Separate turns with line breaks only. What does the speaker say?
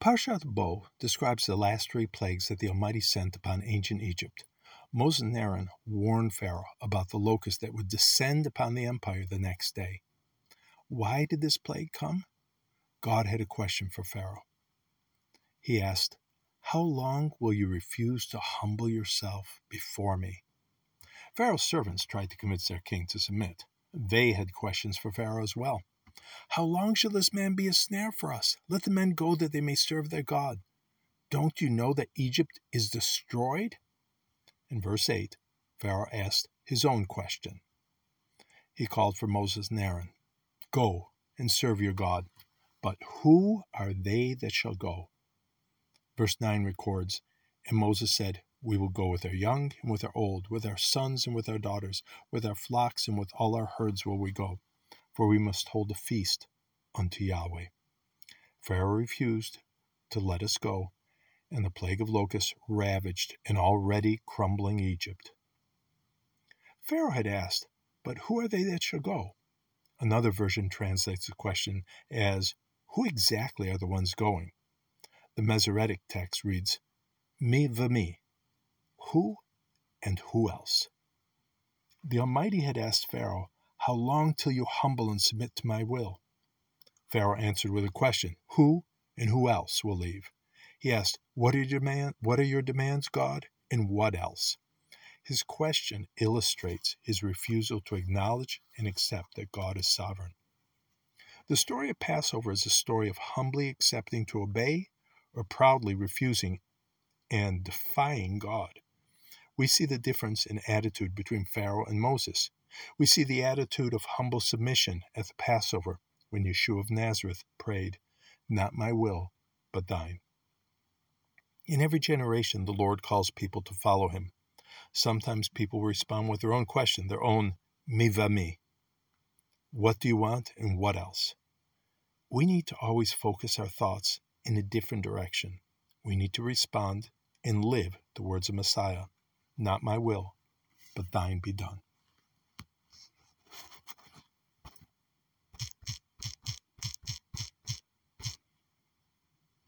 Parshat Bo describes the last three plagues that the Almighty sent upon ancient Egypt. Moses and Aaron warned Pharaoh about the locust that would descend upon the empire the next day. Why did this plague come? God had a question for Pharaoh. He asked, How long will you refuse to humble yourself before me? Pharaoh's servants tried to convince their king to submit. They had questions for Pharaoh as well. How long shall this man be a snare for us? Let the men go that they may serve their God. Don't you know that Egypt is destroyed? In verse 8, Pharaoh asked his own question. He called for Moses and Aaron Go and serve your God. But who are they that shall go? Verse 9 records And Moses said, We will go with our young and with our old, with our sons and with our daughters, with our flocks and with all our herds will we go, for we must hold a feast unto Yahweh. Pharaoh refused to let us go, and the plague of locusts ravaged an already crumbling Egypt. Pharaoh had asked, But who are they that shall go? Another version translates the question as, Who exactly are the ones going? The Masoretic text reads, Me me, who and who else? The Almighty had asked Pharaoh, How long till you humble and submit to my will? Pharaoh answered with a question, Who and who else will leave? He asked, What are your demand what are your demands, God? And what else? His question illustrates his refusal to acknowledge and accept that God is sovereign. The story of Passover is a story of humbly accepting to obey or proudly refusing and defying God. We see the difference in attitude between Pharaoh and Moses. We see the attitude of humble submission at the Passover when Yeshua of Nazareth prayed, Not my will, but thine. In every generation, the Lord calls people to follow him. Sometimes people respond with their own question, their own mi va mi. What do you want and what else? We need to always focus our thoughts in a different direction. We need to respond and live the words of Messiah Not my will, but thine be done.